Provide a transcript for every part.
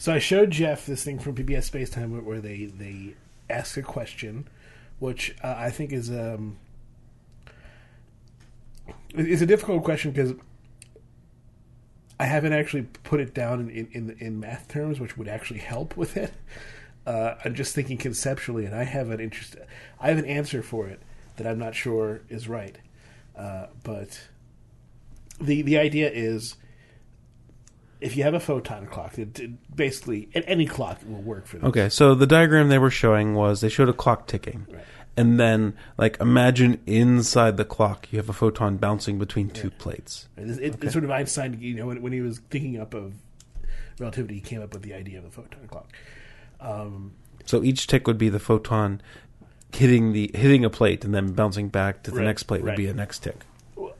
So I showed Jeff this thing from PBS Space Time where, where they they ask a question, which uh, I think is um is a difficult question because I haven't actually put it down in in, in math terms, which would actually help with it. Uh, I'm just thinking conceptually, and I have an interest. I have an answer for it that I'm not sure is right, uh, but the the idea is if you have a photon clock, it, it basically and any clock will work for this. Okay, so the diagram they were showing was they showed a clock ticking. Right. And then, like, imagine inside the clock you have a photon bouncing between two plates. It, it, It's sort of Einstein, you know, when, when he was thinking up of relativity, he came up with the idea of a photon clock. Um, So each tick would be the photon hitting the hitting a plate and then bouncing back to the Right, next plate would right. be a next tick.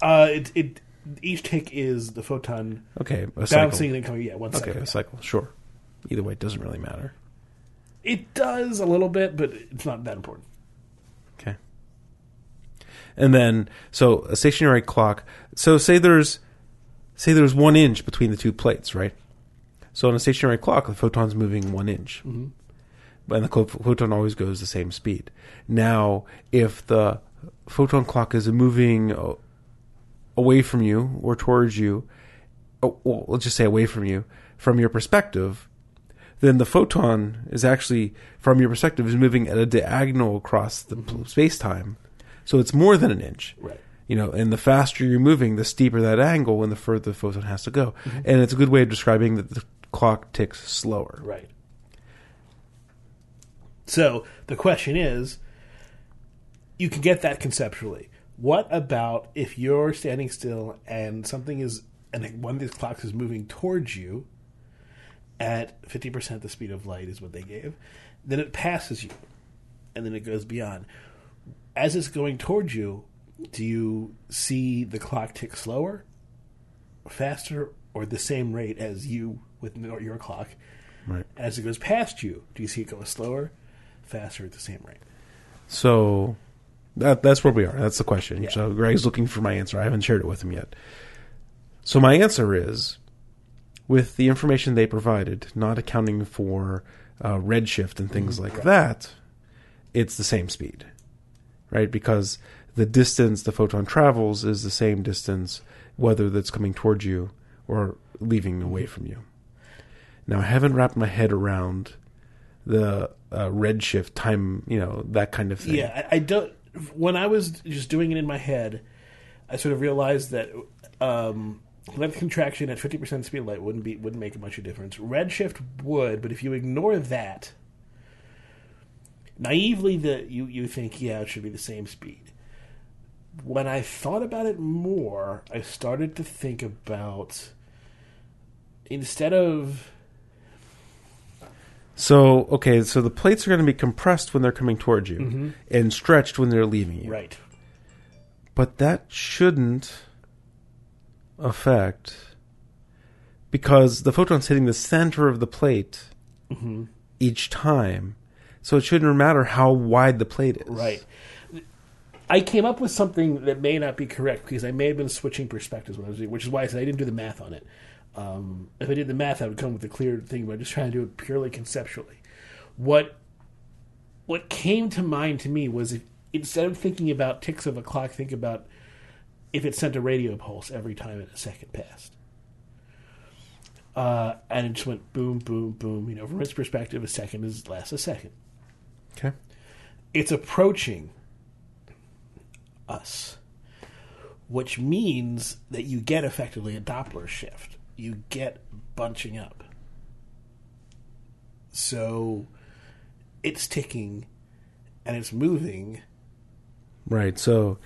uh, it, it each tick is the photon Okay, a bouncing cycle. and then coming. Yeah, one Okay, cycle. a cycle. Sure. Either way, it doesn't really matter. It does a little bit, but it's not that important. Okay. And then, so a stationary clock. So say there's, say there's one inch between the two plates, right? So on a stationary clock, the photon's moving one inch, Mm-hmm. and the photon always goes the same speed. Now, if the photon clock is a moving uh, away from you or towards you, oh, well, let's just say away from you, from your perspective, then the photon is actually, from your perspective, is moving at a diagonal across the mm-hmm. space time. So it's more than an inch. Right. You know, and the faster you're moving, the steeper that angle, and the further the photon has to go. Mm-hmm. And it's a good way of describing that the clock ticks slower. Right. So the question is you can get that conceptually. What about if you're standing still and something is, and one of these clocks is moving towards you at 50% the speed of light, is what they gave, then it passes you and then it goes beyond. As it's going towards you, do you see the clock tick slower, faster, or the same rate as you with your clock? Right. As it goes past you, do you see it go slower, faster, at the same rate? So that that's where we are. That's the question. Yeah. So Greg's looking for my answer. I haven't shared it with him yet. So my answer is, with the information they provided, not accounting for uh, redshift and things like that, it's the same speed, right? Because the distance the photon travels is the same distance, whether that's coming towards you or leaving away from you. Now I haven't wrapped my head around the uh, redshift time, you know, that kind of thing. Yeah, I, I don't. When I was just doing it in my head, I sort of realized that um, length contraction at fifty percent speed of light wouldn't be wouldn't make much of a difference. Redshift would, but if you ignore that, naively, that you you think yeah, it should be the same speed. When I thought about it more, I started to think about instead of So okay, so the plates are going to be compressed when they're coming towards you mm-hmm. and stretched when they're leaving you. right. But that shouldn't affect because the photon's hitting the center of the plate mm-hmm. each time. So it shouldn't matter how wide the plate is. Right. I came up with something that may not be correct because I may have been switching perspectives when I was doing, which is why I said I didn't do the math on it. Um, if I did the math, I would come with a clear thing, but I'm just trying to do it purely conceptually. What what came to mind to me was if instead of thinking about ticks of a clock, think about if it sent a radio pulse every time a second passed. Uh, and it just went boom, boom, boom. You know, from its perspective, a second is less a second Okay. it's approaching us, which means that you get effectively a Doppler shift. You get bunching up. So it's ticking and it's moving. Right. So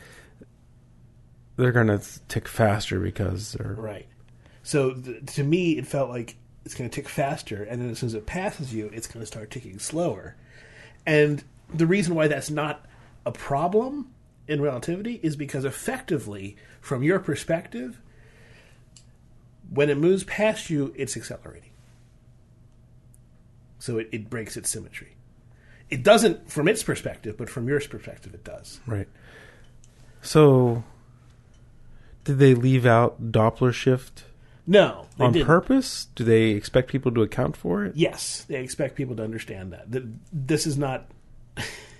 they're going to tick faster because they're Right. So th- to me, it felt like it's going to tick faster, and then as soon as it passes you, it's going to start ticking slower. And the reason why that's not a problem in relativity is because effectively, from your perspective, when it moves past you, it's accelerating. So it, it breaks its symmetry. It doesn't from its perspective, but from your perspective, it does. Right. So, did they leave out Doppler shift? No, on didn't. purpose? Do they expect people to account for it? Yes, they expect people to understand that. That this is not.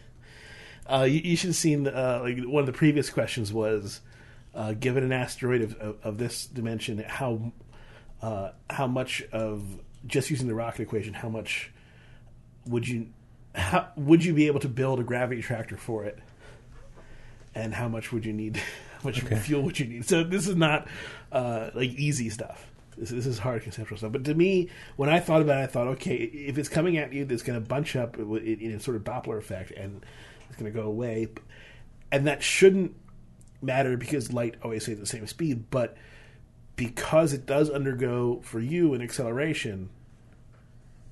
uh, you, you should have seen uh, like one of the previous questions was, uh, given an asteroid of, of, of this dimension, how uh, how much of just using the rocket equation, how much would you how would you be able to build a gravity tractor for it? And how much would you need? How much Okay. fuel would you need? So this is not uh, like easy stuff. This, this is hard conceptual stuff. But to me, when I thought about it, I thought, okay, if it's coming at you, it's going to bunch up in, in a sort of Doppler effect, and it's going to go away. And that shouldn't matter because light always stays at the same speed. But because it does undergo for you an acceleration,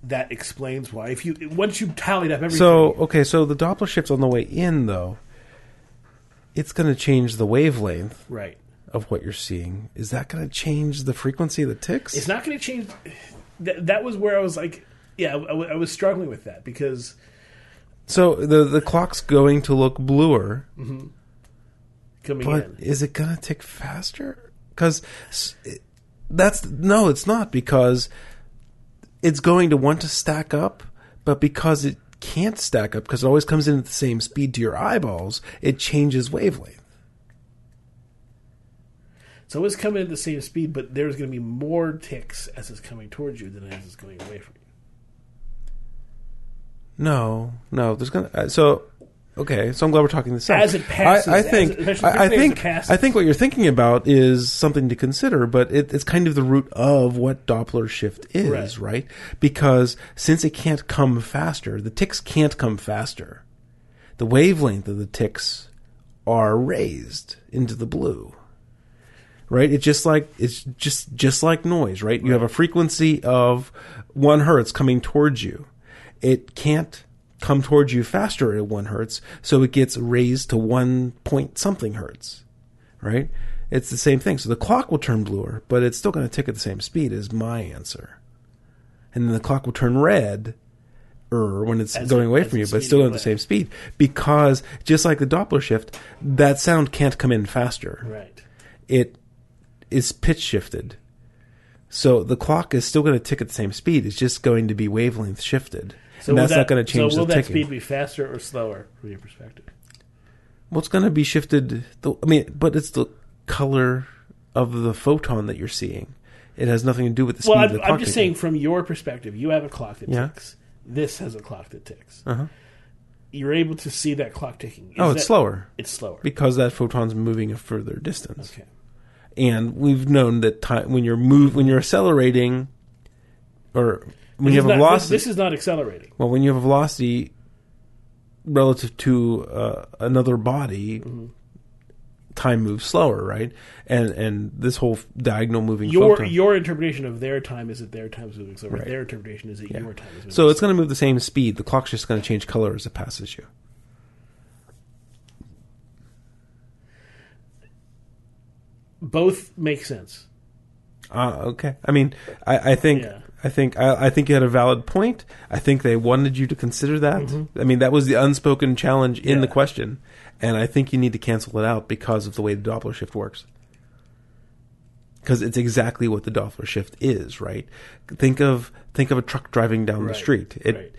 that explains why. If you once you tallied up everything, So okay, so the Doppler shift on the way in, though, it's going to change the wavelength right, of what you're seeing. Is that going to change the frequency of the ticks? it's not going to change. That, that was where I was like, yeah, I, w- I was struggling with that because So the the clock's going to look bluer, mm-hmm. Coming but in, is it going to tick faster? Because that's no, it's not because it's going to want to stack up, but because it can't stack up because it always comes in at the same speed to your eyeballs, it changes wavelength. so it's coming at the same speed, but there's going to be more ticks as it's coming towards you than as it's going away from you. No, no. There's gonna uh, so okay. So I'm glad we're talking this out. As it passes, I, I think it- I, I quickly as it think. I think what you're thinking about is something to consider, but it, it's kind of the root of what Doppler shift is, Right. right? Because since it can't come faster, the ticks can't come faster. The wavelength of the ticks are raised into the blue. Right? It's just like it's just just like noise, right? You have a frequency of one hertz coming towards you. It can't come towards you faster at one hertz, so it gets raised to one point something hertz. Right? It's the same thing. So the clock will turn bluer, but it's still going to tick at the same speed is my answer. And then the clock will turn red er when it's As going it- away from you, but it's still at the same speed. Because just like the Doppler shift, that sound can't come in faster. Right. It is pitch shifted. So the clock is still going to tick at the same speed. It's just going to be wavelength shifted. So and that's that, not going to change So will the that ticking. speed be faster or slower from your perspective? Well, it's going to be shifted. The, I mean, but it's the color of the photon that you're seeing. It has nothing to do with the speed Well, of I'm, the I'm just ticking. saying from your perspective, you have a clock that Yeah. ticks. This has a clock that ticks. Uh-huh. You're able to see that clock ticking. Is Oh, it's that- slower It's slower. because that photon's moving a further distance. okay. and we've known that time when you're move when you're accelerating or when This you is have a not- velocity This is not accelerating. well when you have a velocity relative to uh, another body Mm-hmm. time moves slower right and and this whole diagonal moving Your photon your interpretation of their time is that their time is moving slower. Right. Their interpretation is that Yeah. your time is moving so it's going to move the same speed the clock's just going to change color as it passes you Both make sense. Uh, okay. I mean, I, I think Yeah. I think I, I think you had a valid point. I think they wanted you to consider that. I mean, that was the unspoken challenge in the Mm-hmm. Question, and I think you need to cancel it out because of the way the Doppler shift works. Because it's exactly what the Doppler shift is, right? Think of think of a truck driving down the street. It right.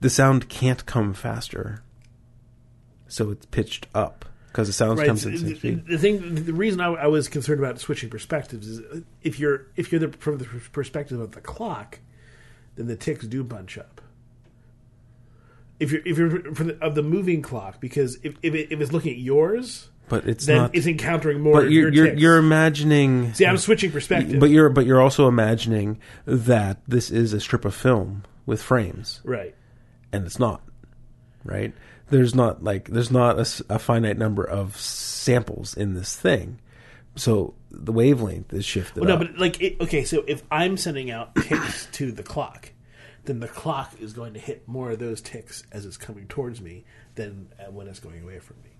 the sound can't come faster, so it's pitched up because the sounds Right. comes at the same the, speed. the thing, the reason I, I was concerned about switching perspectives is uh, if you're if you're the, from the perspective of the clock, then the ticks do bunch up. If you're if you're from the, of the moving clock, because if if, it, if it's looking at yours, But it's then not. it's encountering more But you're your you're, you're imagining. See, I'm switching perspective. But you're but you're also imagining that this is a strip of film with frames, right. and it's not. Right? There's not like there's not a finite number of samples in this thing, so the wavelength is shifted. Well, no, up. but like, it, okay, so if I'm sending out ticks to the clock, then the clock is going to hit more of those ticks as it's coming towards me than uh, when it's going away from me.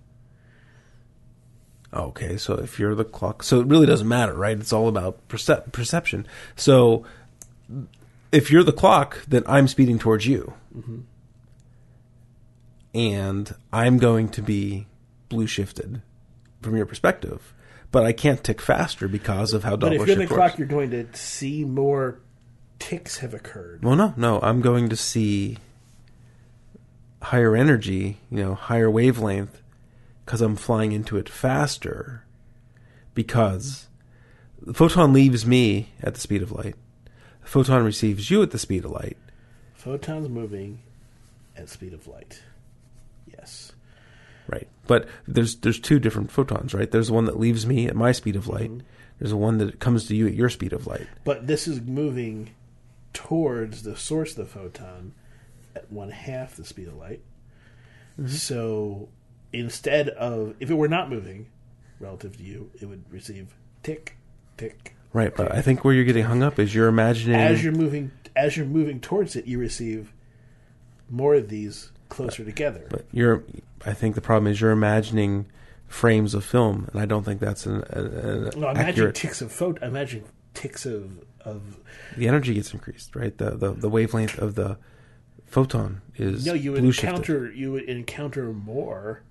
Okay, so if you're the clock, so it really doesn't matter, right? It's all about percep- perception. So if you're the clock, then I'm speeding towards you. And I'm going to be blue shifted from your perspective. but I can't tick faster because of how But Doppler if you're the shift clock, you're going to see more ticks have occurred. Well, no, no, I'm going to see higher energy, you know, higher wavelength, because I'm flying into it faster. Because the photon leaves me at the speed of light, the photon receives you at the speed of light. Photons moving at speed of light. Yes. Right. But there's there's two different photons, right? There's one that leaves me at my speed of light. Mm-hmm. There's a one that comes to you at your speed of light. But this is moving towards the source of the photon at one half the speed of light. Mm-hmm. So instead of, if it were not moving relative to you, it would receive tick, tick. Right, but I think where you're getting hung up is you're imagining As you're moving, as you're moving towards it, you receive more of these closer together. but you're I think the problem is you're imagining frames of film and I don't think that's an, an, no, imagine accurate ticks of phot. Imagine ticks of of. the energy gets increased, right? The the, the wavelength of the photon is No, you would shifted. encounter you would encounter more.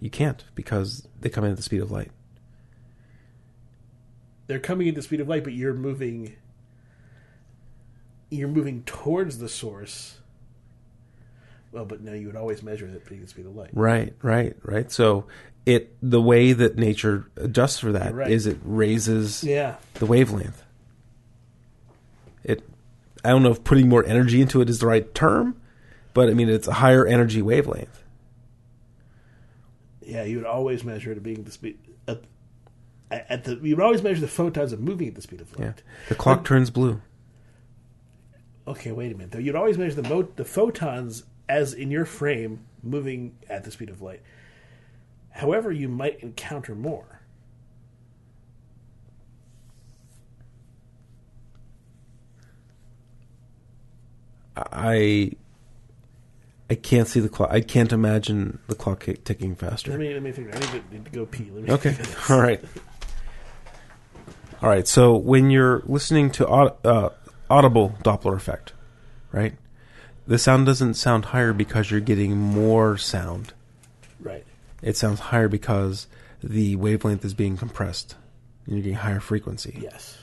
You can't because they come in at the speed of light. they're coming at the speed of light, but you're moving. You're moving towards the source. Well, but no, you would always measure it at the speed of light. Right, right, right. So it the way that nature adjusts for that is Right. it raises Yeah, the wavelength. It I don't know if putting more energy into it is the right term, but I mean it's a higher energy wavelength. yeah, you would always measure it at being the speed at, at the. You would always measure the photons of moving at the speed of Yeah. light. The clock turns blue. Okay, wait a minute. Though you'd always measure the mo- the photons as in your frame moving at the speed of light. However, you might encounter more. I I can't see the clock. I can't imagine the clock ticking faster. Let me let me think. I need to, need to go pee. Let me Okay. think of this. All right. All right. So when you're listening to uh, audible Doppler effect, right? The sound doesn't sound higher because you're getting more sound. Right. It sounds higher because the wavelength is being compressed and you're getting higher frequency. Yes.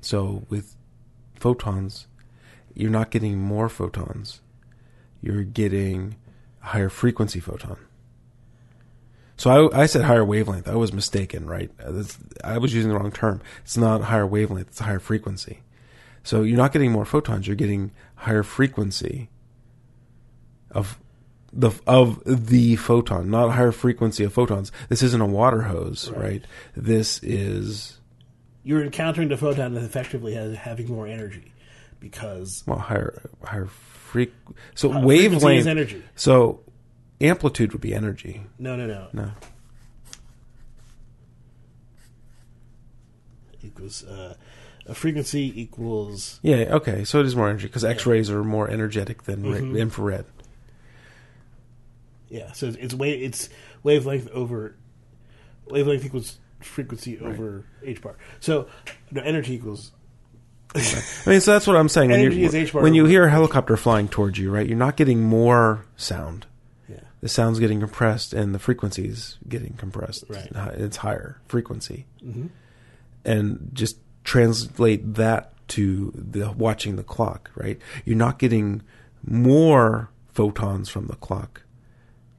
So with photons, you're not getting more photons. You're getting a higher frequency photon. So I, I said higher wavelength. I was mistaken, right? I was using the wrong term. It's not higher wavelength. It's higher frequency. So you're not getting more photons. You're getting higher frequency of the of the photon, not higher frequency of photons. This isn't a water hose, Right. right? This is You're encountering the photon that effectively has having more energy because well higher higher freq so uh, wavelength energy. so amplitude would be energy No, no, no. no Equals uh, a frequency equals yeah okay so it is more energy because x-rays are more energetic than ra- Mhm. infrared yeah. So it's, it's wave it's wavelength over wavelength equals frequency over h bar. So no energy equals i mean so that's what i'm saying when, Energy you is H bar when you over- hear a helicopter flying towards you right you're not getting more sound yeah the sound's getting compressed and the frequency's getting compressed Right. It's hi- it's higher frequency hmm and just translate that to the watching the clock, right? You're not getting more photons from the clock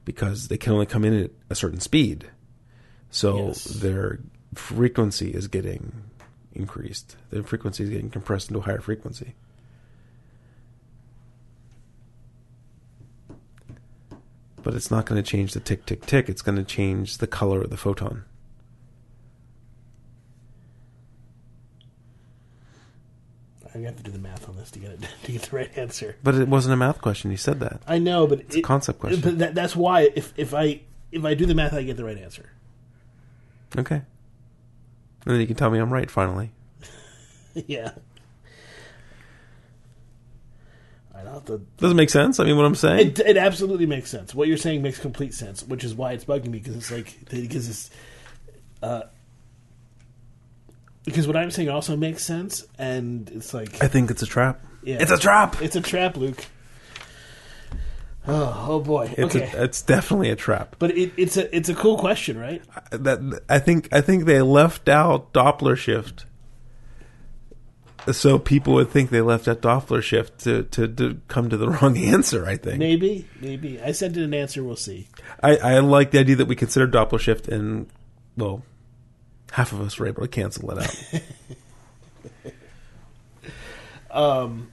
because they can only come in at a certain speed. So Yes. their frequency is getting increased. Their frequency is getting compressed into a higher frequency. But it's not going to change the tick tick tick. It's going to change the color of the photon. I have to do the math on this to get it to get the right answer. But it wasn't a math question. You said that. I know, but It's a concept question. But that, that's why if if I if I do the math, I get the right answer. Okay. And then you can tell me I'm right finally. yeah. I don't have to Does it make sense? I mean, what I'm saying? It, it absolutely makes sense. What you're saying makes complete sense, which is why it's bugging me because it's like because it's uh, because what I'm saying also makes sense, and it's like I think it's a trap. yeah, It's a trap. It's a trap, Luke. Oh, oh boy. It's okay. a, it's definitely a trap. but it, it's a it's a cool question, right? That I think I think they left out Doppler shift, so people would think they left out Doppler shift to to, to come to the wrong answer. I think Maybe, maybe. I sent it an answer. We'll see. I, I like the idea that we consider Doppler shift, and well, half of us were able to cancel it out.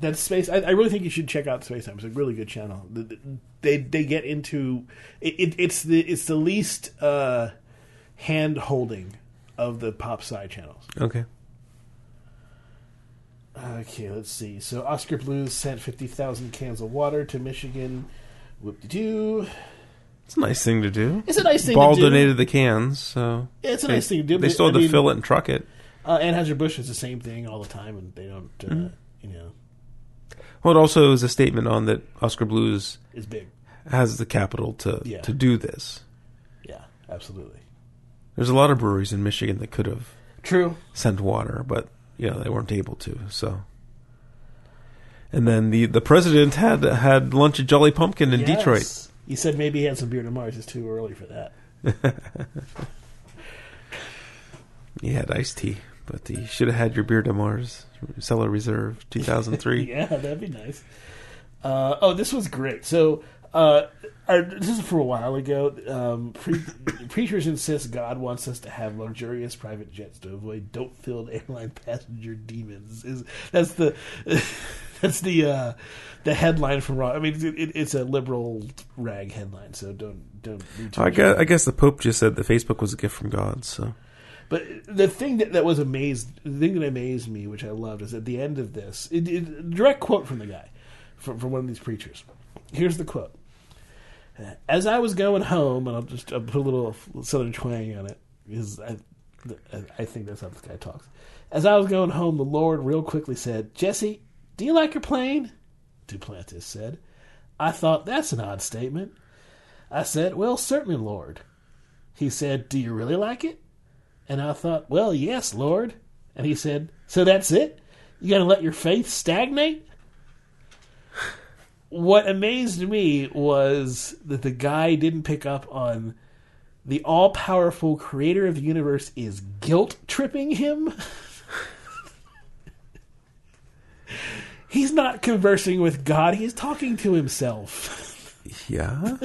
That space. I, I really think you should check out Space Time. It's a really good channel. The- the- They they get into it, it, it's the it's the least uh, hand holding of the pop sci channels. okay, Okay, let's see. So Oskar Blues sent fifty thousand cans of water to Michigan. Whoop de doo. It's a nice thing to do. It's a nice thing Ball to do. donated the cans, so Yeah, it's a they, nice thing to do. They but, still I had to mean, fill it and truck it. Uh, Anheuser Busch is the same thing all the time, and they don't. Uh, Mm-hmm. You know, Well, it also is a statement on that Oskar Blues is big. has the capital to Yeah. to do this. Yeah, absolutely. There's a lot of breweries in Michigan that could have True. sent water, but you know they weren't able to. So, and then the the president had had lunch at Jolly Pumpkin in Yes. Detroit. You said maybe he had some beer to Mars. It's too early for that. He had iced tea, but he should have had your Bière de Mars Cellar Reserve 2003. yeah, that'd be nice. Uh, oh, this was great. So, uh, our, this is for a while ago. Um, pre- preachers insist God wants us to have luxurious private jets to avoid dope-filled airline passenger demons. Is that's the that's the uh, the headline from Raw? I mean, it, it, it's a liberal rag headline, so don't don't. I guess I guess the Pope just said that Facebook was a gift from God. So But the thing that, that was amazed, the thing that amazed me, which I loved, is at the end of this, it, it, direct quote from the guy, from, from one of these preachers. Here's the quote: "As I was going home, and I'll just I'll put a little southern twang on it, because I, I think that's how this guy talks. As I was going home, the Lord real quickly said, "Jesse, do you like your plane?" Duplantis said. I thought that's an odd statement. I said, "Well, certainly, Lord." He said, "Do you really like it?" And I thought, well, yes, Lord. And he said, so that's it? You got to let your faith stagnate? What amazed me was that the guy didn't pick up on the all powerful creator of the universe is guilt tripping him. he's not conversing with God, he's talking to himself. yeah,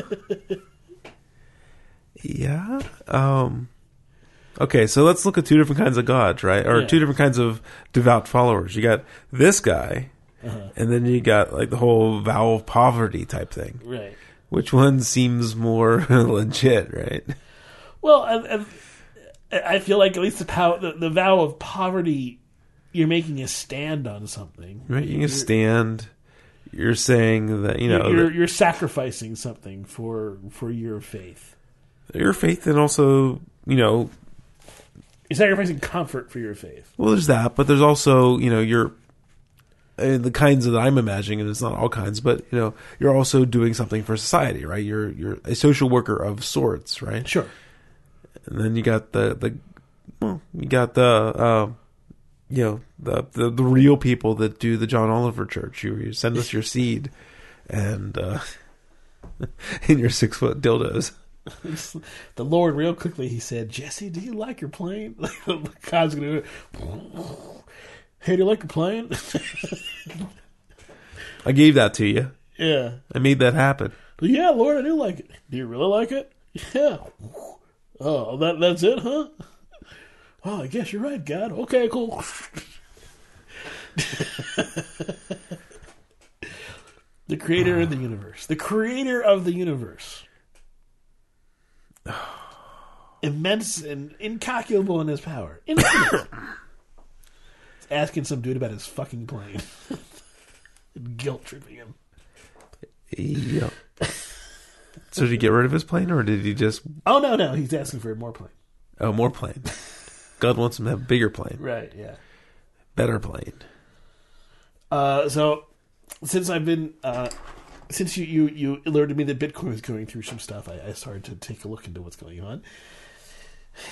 yeah. Um, okay, so let's look at two different kinds of gods, right? Or Yeah. two different kinds of devout followers. You got this guy, Uh-huh. and then you got like the whole vow of poverty type thing. Right. Which one seems more legit, right? Well, I, I, I feel like at least the, pow- the the vow of poverty, you're making a stand on something. Right? You can stand. You're saying that you know you're, you're sacrificing something for for your faith. your faith, and also you know, You're sacrificing comfort for your faith. well, there's that, but there's also you know your uh, the kinds that I'm imagining, and it's not all kinds, but you know, you're also doing something for society, right? You're you're a social worker of sorts, right? Sure. And then you got the the well, you got the uh, you know the, the the real people that do the John Oliver Church. You, you send us your seed, and uh, in your six foot dildos. the Lord, real quickly, he said, "Jesse, do you like your plane?" God's gonna. Hey, do you like your plane? I gave that to you. yeah. I made that happen. Yeah, Lord, I do like it. Do you really like it? Yeah. Oh, that that's it, huh? Oh, I guess you're right, God. Okay, cool. the creator of the universe. The creator of the universe. Immense and incalculable in his power. Infinite. Asking some dude about his fucking plane. Guilt tripping him. Yeah. so did he get rid of his plane, or did he just Oh no, no, he's asking for more plane. oh more plane? God wants them to have a bigger plane, Right, yeah. better plane. Uh, so since I've been uh, since you, you you alerted me that Bitcoin was going through some stuff, I, I started to take a look into what's going on.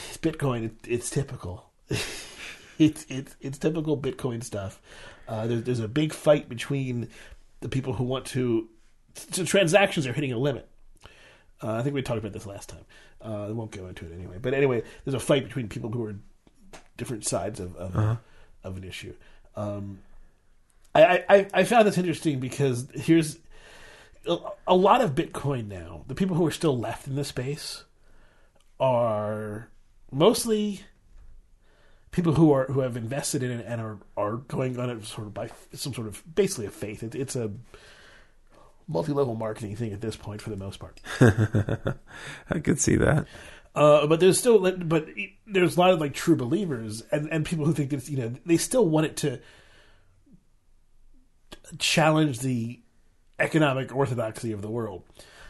It's Bitcoin, it, it's typical. it's it's it's typical Bitcoin stuff. Uh, there's there's a big fight between the people who want to. So transactions are hitting a limit. Uh, I think we talked about this last time. Uh, I won't go into it anyway. But anyway, there's a fight between people who are different sides of of, of an issue. Um, I, I I found this interesting because here's a, a lot of Bitcoin now. The people who are still left in the space are mostly people who are who have invested in it and are are going on it sort of by some sort of basically a faith. It, it's a multi-level marketing thing at this point for the most part. I could see that. Uh, but there's still, but there's a lot of like true believers and, and people who think that you know they still want it to challenge the economic orthodoxy of the world.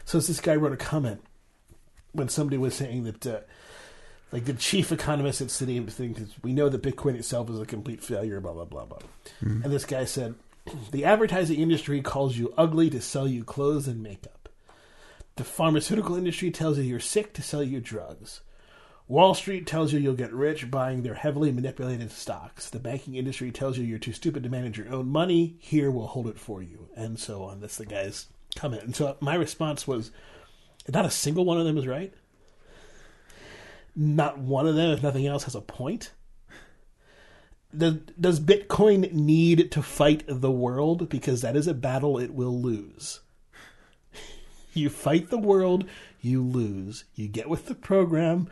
So this guy wrote a comment when somebody was saying that, uh, like the chief economist at Citi thinks we know that Bitcoin itself is a complete failure, blah blah blah blah. And this guy said, the advertising industry calls you ugly to sell you clothes and makeup. The pharmaceutical industry tells you you're sick to sell you drugs. Wall Street tells you you'll get rich buying their heavily manipulated stocks. The banking industry tells you you're too stupid to manage your own money. Here, we'll hold it for you, and so on. That's the guy's comment. And so my response was, not a single one of them is right. Not one of them, if nothing else, has a point. Does, does Bitcoin need to fight the world? Because that is a battle it will lose. You fight the world, you lose. You get with the program,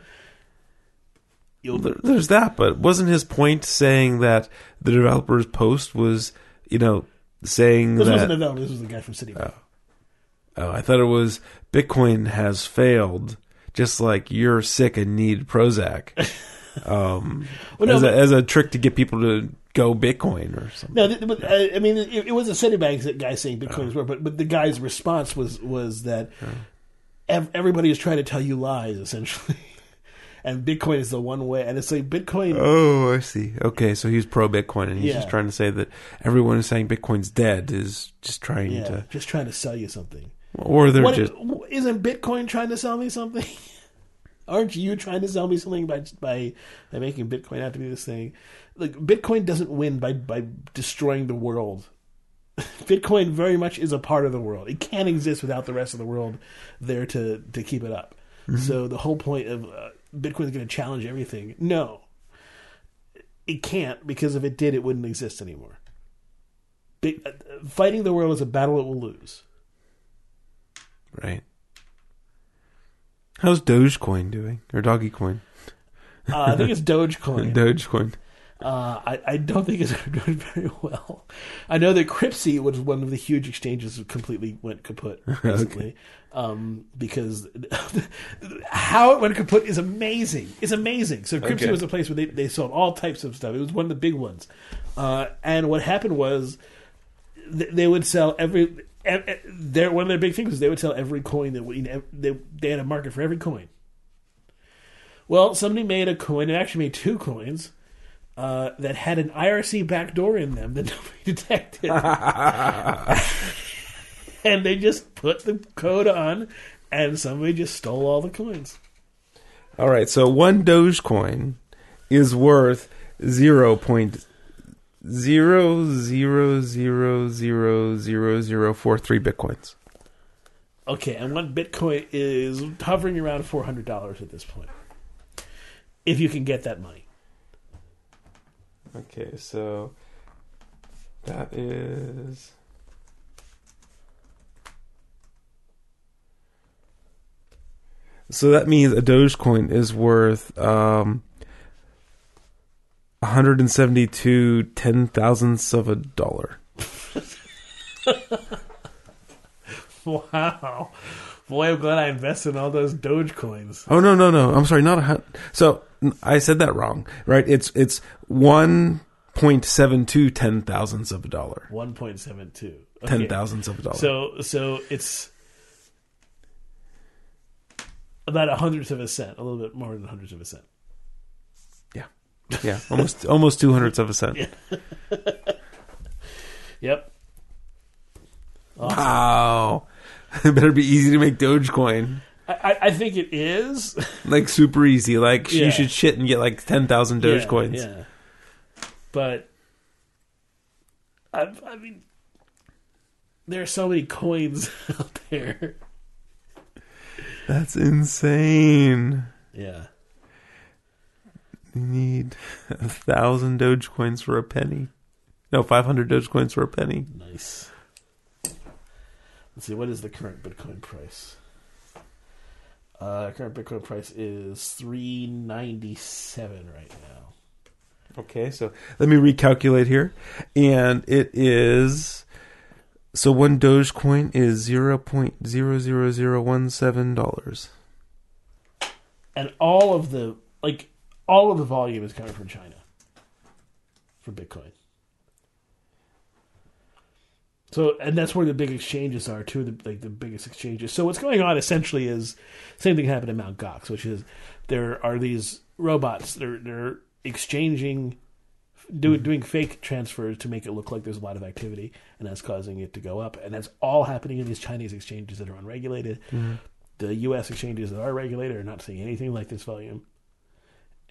you'll There- There's that, but wasn't his point saying that the developer's post was, you know, saying This that? wasn't a no. This was the guy from Citibank. Oh. oh, I thought it was Bitcoin has failed, just like you're sick and need Prozac, um, Well, no, as, a, as a trick to get people to go Bitcoin or something. No, th- but uh, I mean, it, it was a Citibank guy saying Bitcoin is worth, but but the guy's response was was that ev- everybody is trying to tell you lies essentially, and Bitcoin is the one way. And it's like Bitcoin. Oh, I see. Okay, so he's pro Bitcoin, and he's Yeah. just trying to say that everyone who's saying Bitcoin's dead is just trying yeah, to, just trying to sell you something. or they're What, just isn't Bitcoin trying to sell me something? Aren't you trying to sell me something by by by making Bitcoin out to be this thing? Like Bitcoin doesn't win by by destroying the world. Bitcoin very much is a part of the world. It can't exist without the rest of the world there to to keep it up. So the whole point of uh, Bitcoin is going to challenge everything. No, it can't because if it did, it wouldn't exist anymore. Big, uh, fighting the world is a battle it will lose. right. How's Dogecoin doing or Doggycoin? Uh, I think it's Dogecoin. Dogecoin. Uh, I, I don't think it's doing very well. I know that Cryptsy was one of the huge exchanges that completely went kaput recently. um, because how it went kaput is amazing. It's amazing. So Cryptsy Okay. was a place where they, they sold all types of stuff. It was one of the big ones. Uh, and what happened was th- they would sell every. Their, one of their big things was they would sell every coin that we, they, they had a market for every coin. Well, somebody made a coin. It actually made two coins uh, that had an IRC backdoor in them that nobody detected. and they just put the code on, and somebody just stole all the coins. All right, so one Dogecoin is worth zero point zero zero zero zero zero zero four three bitcoins. Okay, and one Bitcoin is hovering around four hundred dollars at this point, if you can get that money. Okay, so that is so that means a Dogecoin is worth um 172 ten thousandths of a dollar. Wow, boy, I'm glad I invested in all those Doge coins. Oh no no no! I'm sorry, not a hun- so I said that wrong. Right? It's it's one point seven two ten thousandths of a dollar. One point seven two. Ten thousandths of a dollar. So so it's about a hundredth of a cent, a little bit more than a hundredth of a cent. Yeah, almost almost two hundredths of a cent. Yep. Wow, it better be easy to make Dogecoin. I, I, I think it is. Like super easy. Like Yeah. you should shit and get like ten thousand Yeah, Dogecoins. Yeah. But I, I mean, there are so many coins out there. That's insane. Yeah. You need a thousand Dogecoins for a penny. No, 500 Dogecoins for a penny. Nice. Let's see, what is the current Bitcoin price? Uh, current Bitcoin price is three ninety seven right now. Okay, so let me recalculate here. And it is. So one Dogecoin is $0.00017. And all of the like all of the volume is coming from China for Bitcoin. So, and that's where the big exchanges are too. The like the biggest exchanges. So, what's going on essentially is same thing happened in Mount Gox, which is there are these robots. They're they're exchanging, do, hmm. doing fake transfers to make it look like there's a lot of activity, and that's causing it to go up. And that's all happening in these Chinese exchanges that are unregulated. Hmm. The U.S. exchanges that are regulated are not seeing anything like this volume.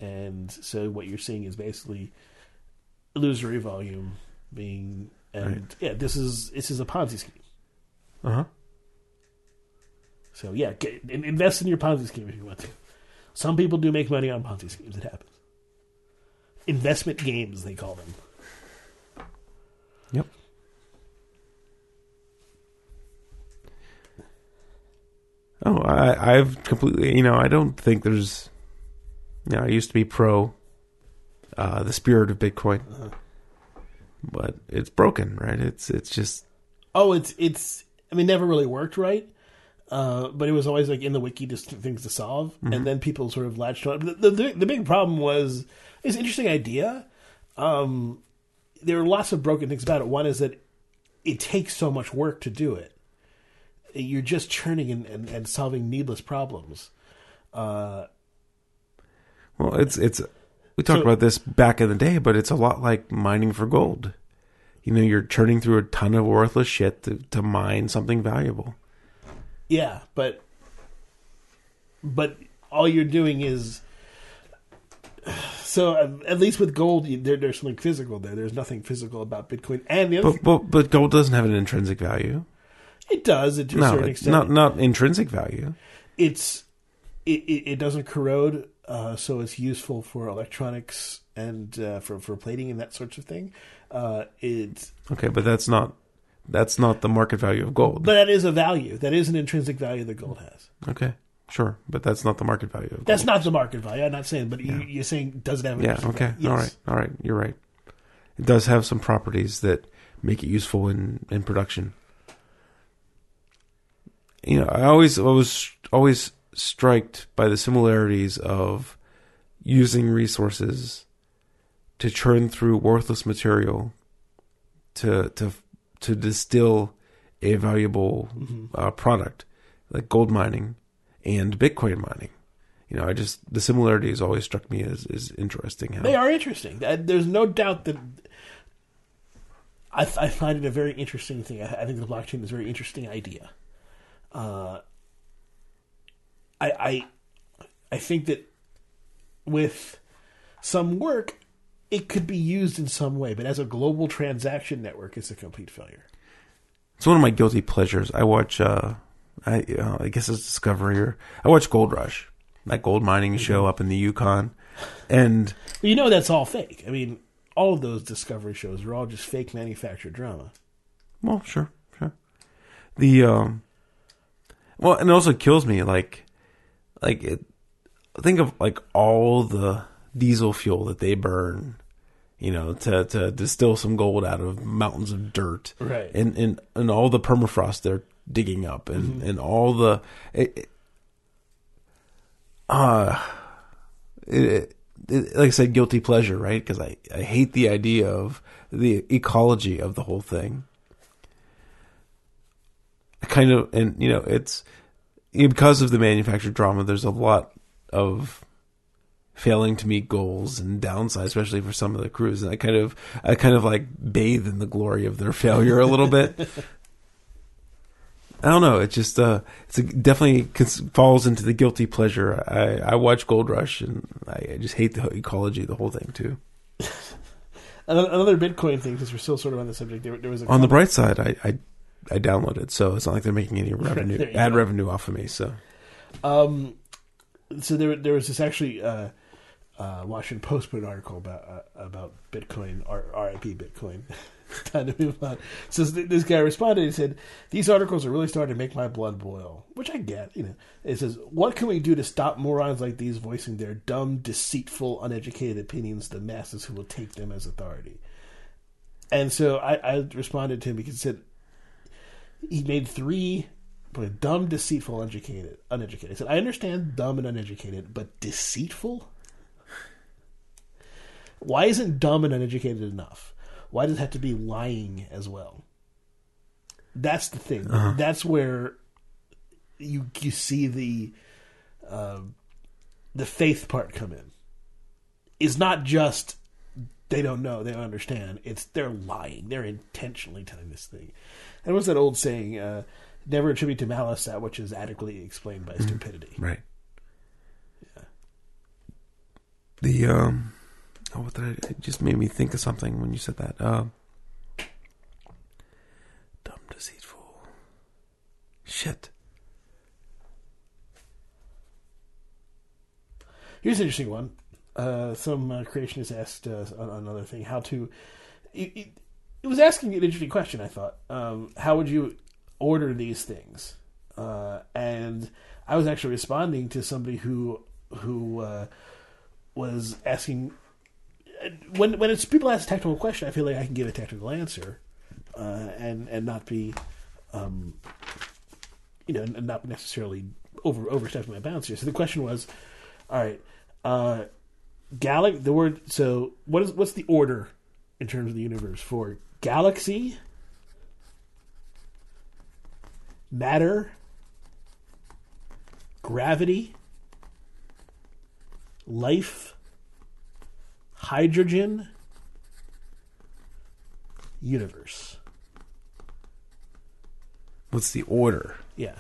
And so, what you're seeing is basically illusory volume being and Right. yeah, this is this is a Ponzi scheme. Uh huh. So yeah, get, invest in your Ponzi scheme if you want to. Some people do make money on Ponzi schemes. It happens. Investment games, they call them. Yep. Oh, I, I've completely, you know, I don't think there's, you know, I used to be pro uh, the spirit of Bitcoin, Uh-huh. but it's broken, right? It's it's just Oh, it's it's. I mean, never really worked right. Uh, but it was always like in the wiki, just things to solve, and then people sort of latched on. The, the the big problem was it's an interesting idea. Um, there are lots of broken things about it. One is that it takes so much work to do it. You're just churning and, and, and solving needless problems. Uh, well, it's it's. We talked So- about this back in the day, but it's a lot like mining for gold. You know, you're churning through a ton of worthless shit to, to mine something valuable. Yeah, but but all you're doing is so at- least with gold, there, there's something physical there. There's nothing physical about Bitcoin, and the other But but but gold doesn't have an intrinsic value. it does it to a No, certain it's extent. not not intrinsic value. It's it, it, it doesn't corrode, uh, so it's useful for electronics and uh, for for plating and that sorts of thing. Uh, it Okay, but that's not that's not the market value of gold. but that is a value. That is an intrinsic value that gold has. okay, sure, but that's not the market value of gold. That's not the market value. I'm not saying, but you, you're saying does it have? An yeah. Okay. value? All Yes. right. All right. You're right. It does have some properties that make it useful in in production. You know, I always I was always striked by the similarities of using resources to churn through worthless material to to to distill a valuable uh, product like gold mining and Bitcoin mining. You know, I just the similarities always struck me as is interesting. How, They are interesting. Uh, There's no doubt that I, I find it a very interesting thing. I, I think the blockchain is a very interesting idea. Uh, I, I I think that with some work, it could be used in some way, but as a global transaction network, it's a complete failure. It's one of my guilty pleasures. I watch. Uh, I uh, I guess it's Discovery or I watch Gold Rush, that gold mining show up in the Yukon, and But you know that's all fake. I mean, all of those Discovery shows are all just fake manufactured drama. well, sure, sure. The um, well, and it also kills me. Like, like it. Think of like all the diesel fuel that they burn, you know, to to distill some gold out of mountains of dirt, Right. And and and all the permafrost they're digging up, and and all the. It, it- uh it, it, like I said, guilty pleasure, right? Because I, I hate the idea of the ecology of the whole thing. I kind of, and you know, it's because of the manufactured drama. There's a lot of failing to meet goals and downsides, especially for some of the crews. And I kind of, I kind of like bathe in the glory of their failure a little bit. I don't know. It just uh, it's a, definitely falls into the guilty pleasure. I, I watch Gold Rush and I, I just hate the ecology of the whole thing too. Another Bitcoin thing, because we're still sort of on the subject. There, there was a On the bright side, I, I I downloaded, so it's not like they're making any revenue, ad go. revenue off of me. So Um, so there, there was this actually uh, uh, Washington Post put an article about uh, about Bitcoin, R- RIP Bitcoin. Time to move on. So this guy responded. He said, "These articles are really starting to make my blood boil," which I get. You know, it says, "What can we do to stop morons like these voicing their dumb, deceitful, uneducated opinions to the masses who will take them as authority?" And so I, I responded to him because he said he made three but dumb, deceitful, uneducated. Uneducated. I said, I understand dumb and uneducated, but deceitful? Why isn't dumb and uneducated enough? Why does it have to be lying as well? That's the thing. That's where you you see the um the faith part come in. Is not just they don't know, they don't understand. It's they're lying. They're intentionally telling this thing. And what's that old saying? Uh, never attribute to malice that which is adequately explained by stupidity. right. The um, oh, what did I? It just made me think of something when you said that. Um, dumb, deceitful. Shit. Here's an interesting one. Uh, some uh, creationist asked uh, another thing how to. It, it, it was asking an interesting question. I thought, um, how would you order these things? Uh, and I was actually responding to somebody who who uh, was asking when when it's people ask a technical question. I feel like I can give a technical answer uh, and and not be, um, you know, and not necessarily over overstepping my bounds here. So the question was, all right, uh. The word. So what is what's the order in terms of the universe for galaxy, matter, gravity, life, hydrogen, universe. What's the order? Yeah.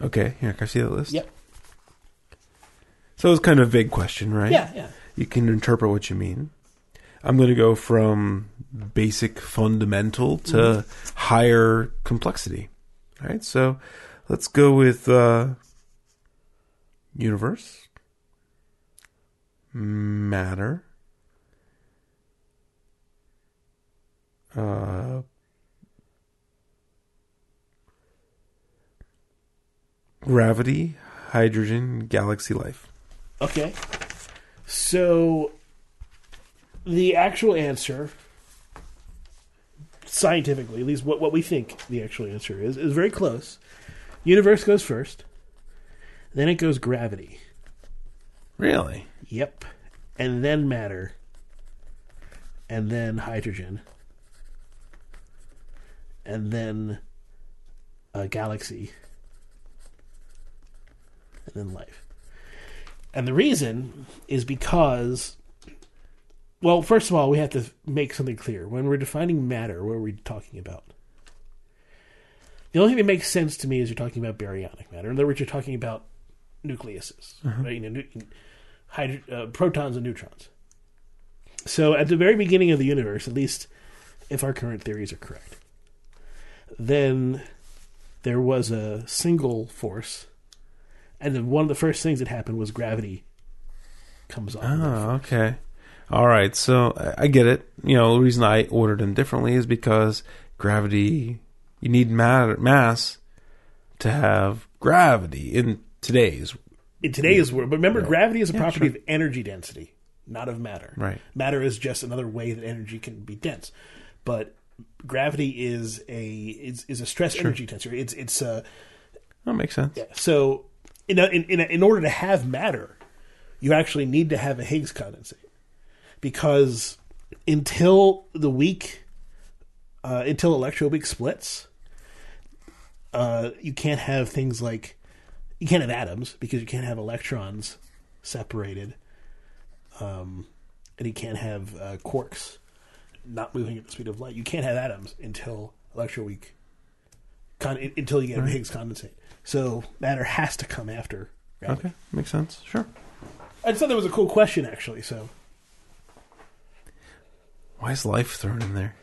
Okay, here, can I see that list? Yep. So it's kind of a vague question, right? Yeah. Yeah. You can interpret what you mean. I'm going to go from basic fundamental to higher complexity. All right, so let's go with uh, universe, matter, uh, gravity, hydrogen, galaxy life. Okay. So the actual answer scientifically, at least what, what we think the actual answer is, is very close. Universe goes first. Then it goes gravity. Really? Yep. And then matter. And then hydrogen. And then a galaxy. And then life. And the reason is because, well, first of all, we have to make something clear. When we're defining matter, what are we talking about? The only thing that makes sense to me is you're talking about baryonic matter. In other words, you're talking about nucleuses, right? You know, hydro- uh, protons and neutrons. So at the very beginning of the universe, at least if our current theories are correct, then there was a single force, and then one of the first things that happened was gravity comes on. Oh, okay. All right. So I- get it. You know, the reason I ordered them differently is because gravity, you need matter, mass to have gravity in today's. In today's world, but remember, Right. gravity is a Yeah, property sure. of energy density, not of matter. Right. Matter is just another way that energy can be dense, but gravity is a is, is a stress energy tensor. It's it's a That makes sense. Yeah. So, in a, in in, a, in order to have matter, you actually need to have a Higgs condensate, because until the week, uh, until electroweak splits, uh, you can't have things like you can't have atoms because you can't have electrons separated, um, and you can't have uh, quarks not moving at the speed of light. You can't have atoms until electroweak con- until you get a Higgs condensate. So matter has to come after. gravity. Okay, makes sense. Sure. I just thought that was a cool question, actually. So Why is life thrown in there?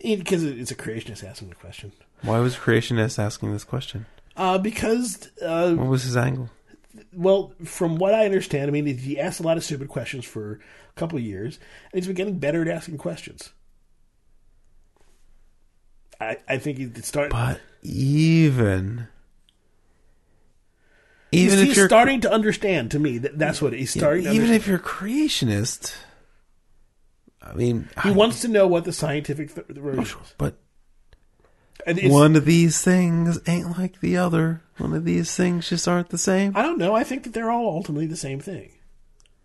Because it's a creationist asking the question. Why was creationist asking this question? Uh, because, uh, What was his angle? well, from what I understand, I mean, he asked a lot of stupid questions for a couple of years, and he's been getting better at asking questions. I, I think he started. But even He's, even if he's you're starting to understand. To me, that, that's what he's starting. to even if you're creationist, I mean, he I- wants to know what the scientific th- version is. Oh, but And one of these things ain't like the other. One of these things just aren't the same. I don't know. I think that they're all ultimately the same thing.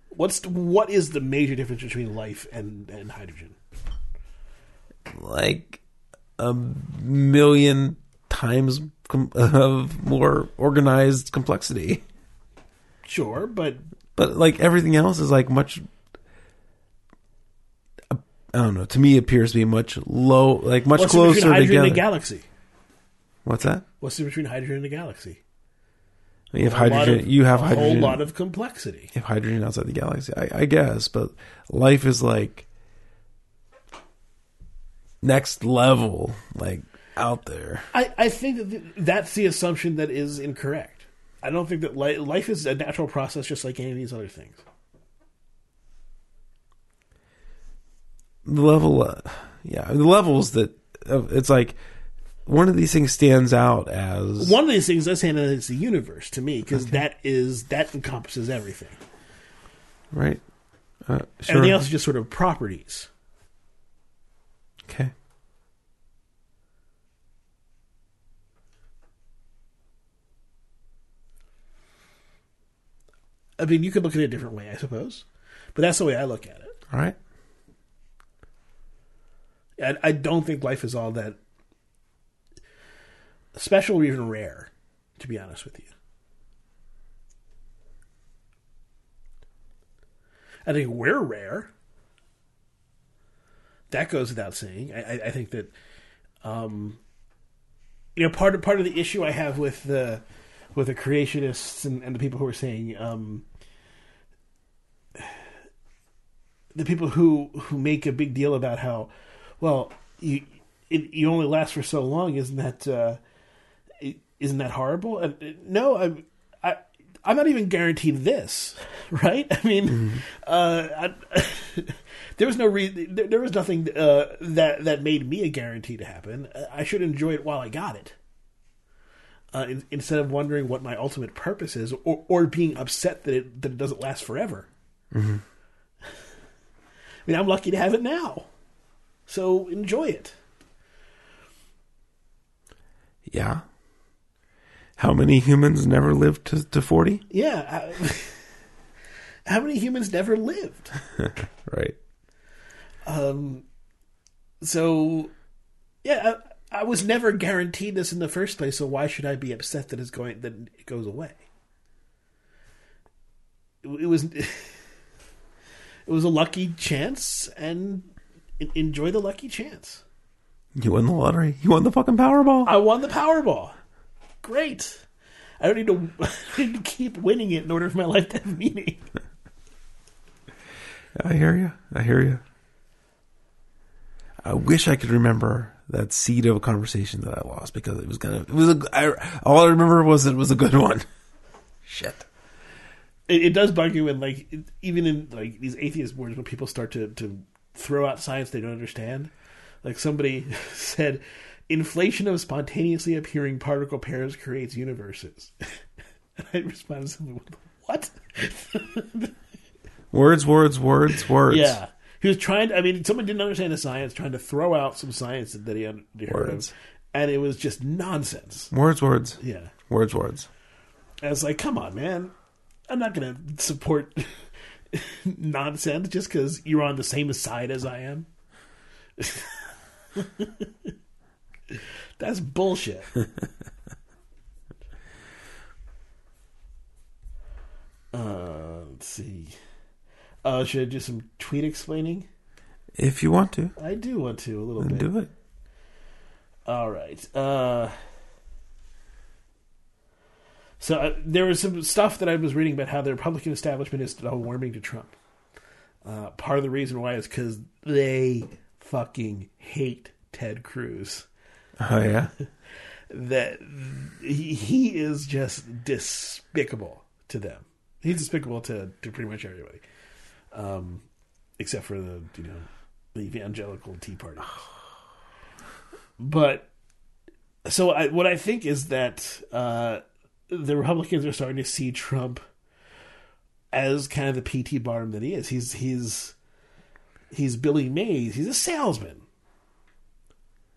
What's the, what is the major difference between life and, and hydrogen? Like a million times com- of more organized complexity. Sure, but But like everything else is like much. I don't know. To me, it appears to be much low, like much what's the closer between hydrogen together. and a galaxy? What's that? What's the difference between hydrogen and a galaxy? You have A hydrogen. of- you have a hydrogen. whole lot of complexity. you have hydrogen outside the galaxy. I, I guess, but life is like next level, like out there. I, I think that th- that's the assumption that is incorrect. I don't think that li- life is a natural process just like any of these other things. Level, uh, yeah, the levels that uh, it's like one of these things stands out as One of these things does hand is the universe to me because that is that encompasses everything. right. Uh, sure. Everything else is just sort of properties. Okay. I mean, you could look at it a different way, I suppose, but that's the way I look at it. All right. I, I don't think life is all that special or even rare, to be honest with you. I think we're rare. That goes without saying. I, I, think that, um, you know, part of part of the issue I have with the with the creationists and, and the people who are saying um, the people who who make a big deal about how well you it, you only last for so long isn't that uh, isn't that horrible? And uh, no I'm I I'm not even guaranteed this right? I mean uh, I, there was no reason there, there was nothing uh, that that made me a guarantee to happen. I should enjoy it while I got it. Uh, in, instead of wondering what my ultimate purpose is or, or being upset that it that it doesn't last forever. I mean, I'm lucky to have it now. So enjoy it. Yeah. How many humans never lived to, to 40? Yeah. How many humans never lived? Right. Um, so, yeah, I, I was never guaranteed this in the first place. So why should I be upset that it's going that it goes away? It, it was it was a lucky chance, and enjoy the lucky chance. You won the lottery. You won the fucking Powerball. I won the Powerball. Great. I don't need to, don't need to keep winning it in order for my life to have meaning. I hear you. I hear you. I wish I could remember that seed of a conversation that I lost because it was gonna. It was a. I, all I remember was it was a good one. Shit. It, it does bug you when, like, even in like these atheist boards, when people start to to throw out science they don't understand. Like somebody said, inflation of spontaneously appearing particle pairs creates universes. and I responded simply, "What?" Words, words, words, words. Yeah. He was trying to, I mean, someone didn't understand the science, trying to throw out some science that he heard Words. of. And it was just nonsense. Words, words, Yeah. words, words. I was like, come on, man. I'm not going to support nonsense just because you're on the same side as I am. That's bullshit. uh, let's see. Uh, should I do some tweet explaining? If you want to, I do want to a little then bit. do it. All right. Uh, so uh, there was some stuff that I was reading about how the Republican establishment is warming to Trump. Uh, part of the reason why is because they fucking hate Ted Cruz. Oh yeah. That he, he is just despicable to them. He's despicable to, to pretty much everybody, um, except for the you know the evangelical Tea Party. But so I, what I think is that uh, the Republicans are starting to see Trump as kind of the PT Barnum that he is. He's he's he's Billy Mays. He's a salesman,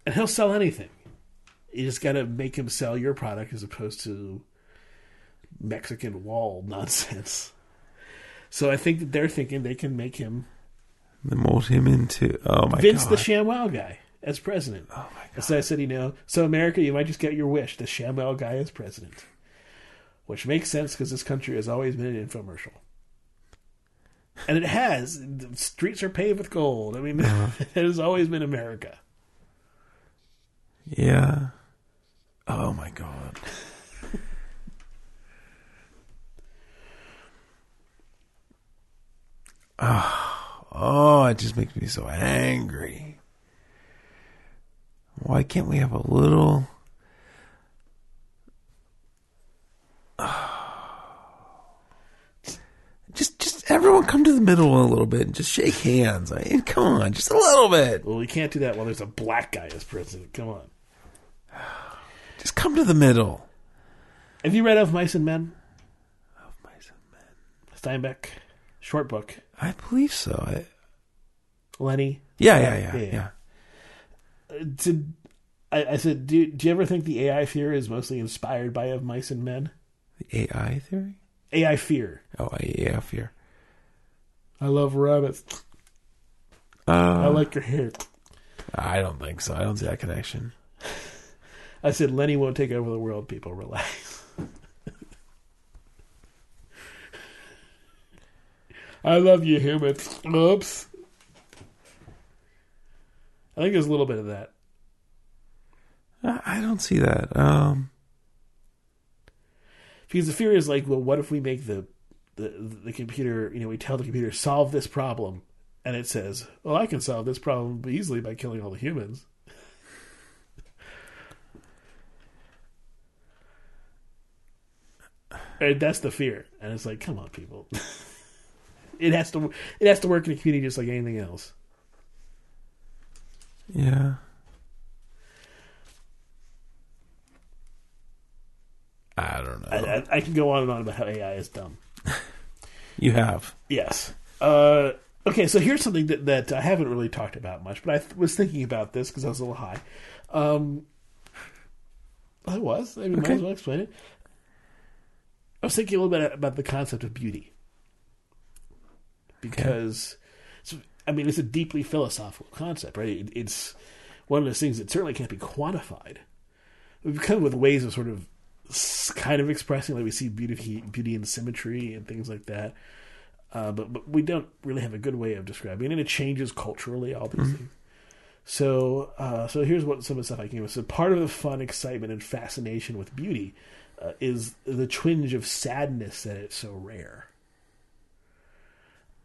and he'll sell anything. You just got to make him sell your product as opposed to Mexican wall nonsense. So I think that they're thinking they can make him They mold him into oh my God. Vince god. the ShamWow guy as president. oh my god. So I said, you know, so America, you might just get your wish, the ShamWow guy as president. Which makes sense because this country has always been an infomercial. And it has. The streets are paved with gold. I mean, it has always been America. Yeah. Oh my god. oh, oh, it just makes me so angry. Why can't we have a little just just everyone come to the middle a little bit and just shake hands. I mean, come on, just a little bit. Well, we can't do that while there's a black guy as president. Come on. Just come to the middle. Have you read Of Mice and Men? Of mice and men. Steinbeck? Short book. I believe so. I, Lenny? yeah, yeah, yeah, Yeah. yeah. Uh, Did, I, I said, do, do you ever think the AI fear is mostly inspired by Of Mice and Men? The AI theory? AI fear. Oh, AI fear. I love rabbits. Uh, I like your hair. I don't think so. I don't see that connection. I said Lenny won't take over the world. People relax. I love you, humans. Oops. I think there's a little bit of that. I I don't see that. Um, Because the fear is like, well, what if we make the, the the computer, you know, we tell the computer solve this problem, and it says, well, I can solve this problem easily by killing all the humans. And that's the fear, and it's like, come on, people. it has to it has to work in a community just like anything else. yeah. I don't know. I, I, I can go on and on about how AI is dumb. you have. Yes. Uh, okay, so here's something that, that I haven't really talked about much, but I th- was thinking about this because I was a little high. Um, I was. I mean, might as well explain it. I was thinking a little bit about the concept of beauty. Because, it's- I mean, it's a deeply philosophical concept, right? It, it's one of those things that certainly can't be quantified. We've come with ways of sort of kind of expressing, like we see beauty, beauty and symmetry and things like that. Uh, but but we don't really have a good way of describing it, and it changes culturally. All these things. So uh, so here's what some of the stuff I came with. So part of the fun, excitement, and fascination with beauty uh, is the twinge of sadness that it's so rare.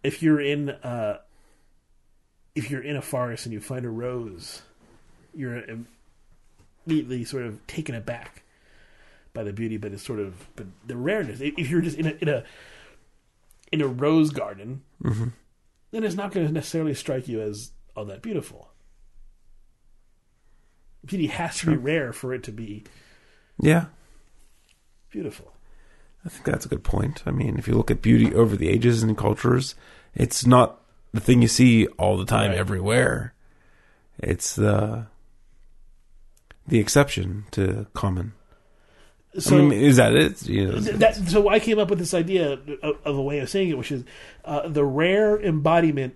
If you're in uh, if you're in a forest and you find a rose, you're immediately sort of taken aback by the beauty, but it's sort of but the rareness. If you're just in a in a in a rose garden, Mm-hmm. then it's not going to necessarily strike you as all that beautiful. Beauty has to be rare for it to be Yeah. beautiful. I think that's a good point. I mean, if you look at beauty over the ages and cultures, it's not the thing you see all the time Right. everywhere. It's the the exception to common. So I mean, is that it? You know, that, so I came up with this idea of, of a way of saying it, which is uh, the rare embodiment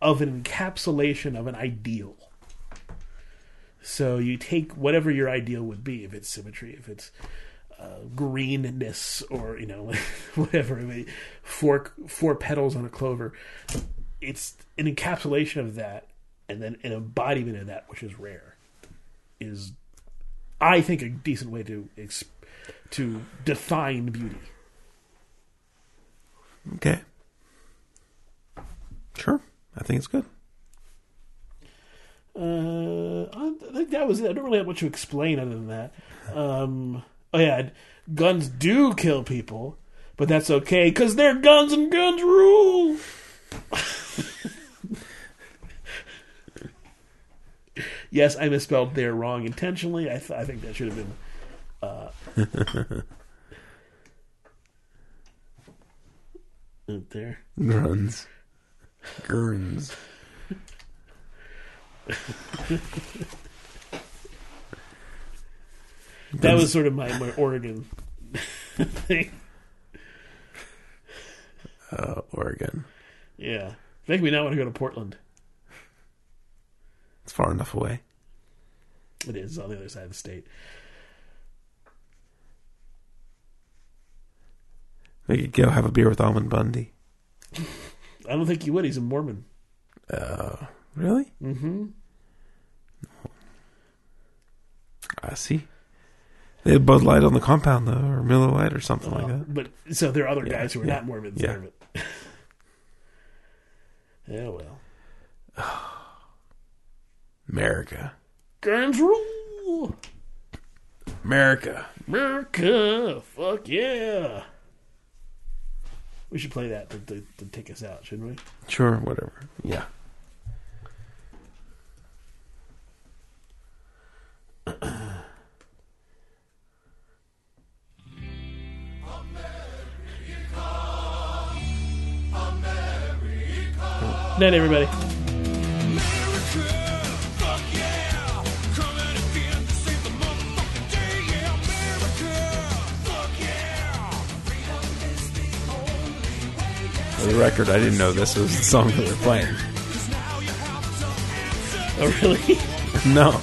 of an encapsulation of an ideal. So you take whatever your ideal would be, if it's symmetry, if it's uh, greenness, or you know whatever, I mean, four four petals on a clover. It's an encapsulation of that, and then an embodiment of that, which is rare, is I think a decent way to ex- to define beauty. okay. Sure. I think it's good. Uh, I think that was it. I don't really have much to explain other than that. Um, oh yeah, guns do kill people, but that's okay because they're guns and guns rule. yes, I misspelled "they're" wrong intentionally. I, th- I think that should have been. Uh, out there. Gruns. Gurns. That was sort of my, my Oregon thing. Uh, Oregon. Yeah. Make me not want to go to Portland. It's far enough away. It is on the other side of the state. We could go have a beer with Ammon Bundy. I don't think you would. He's a Mormon. Uh, really? Mm-hmm. I see. They had Bud Light on the compound, though, or Miller Light, or something like that. But so there are other Yeah, guys who are yeah, not Mormons yeah. there, but yeah, well, America. guns rule, America. America, fuck yeah. We should play that to, to, to take us out, shouldn't we? Sure, whatever. Yeah. Night, everybody. For the record, I didn't know this was the song that we're playing. Oh, really? no.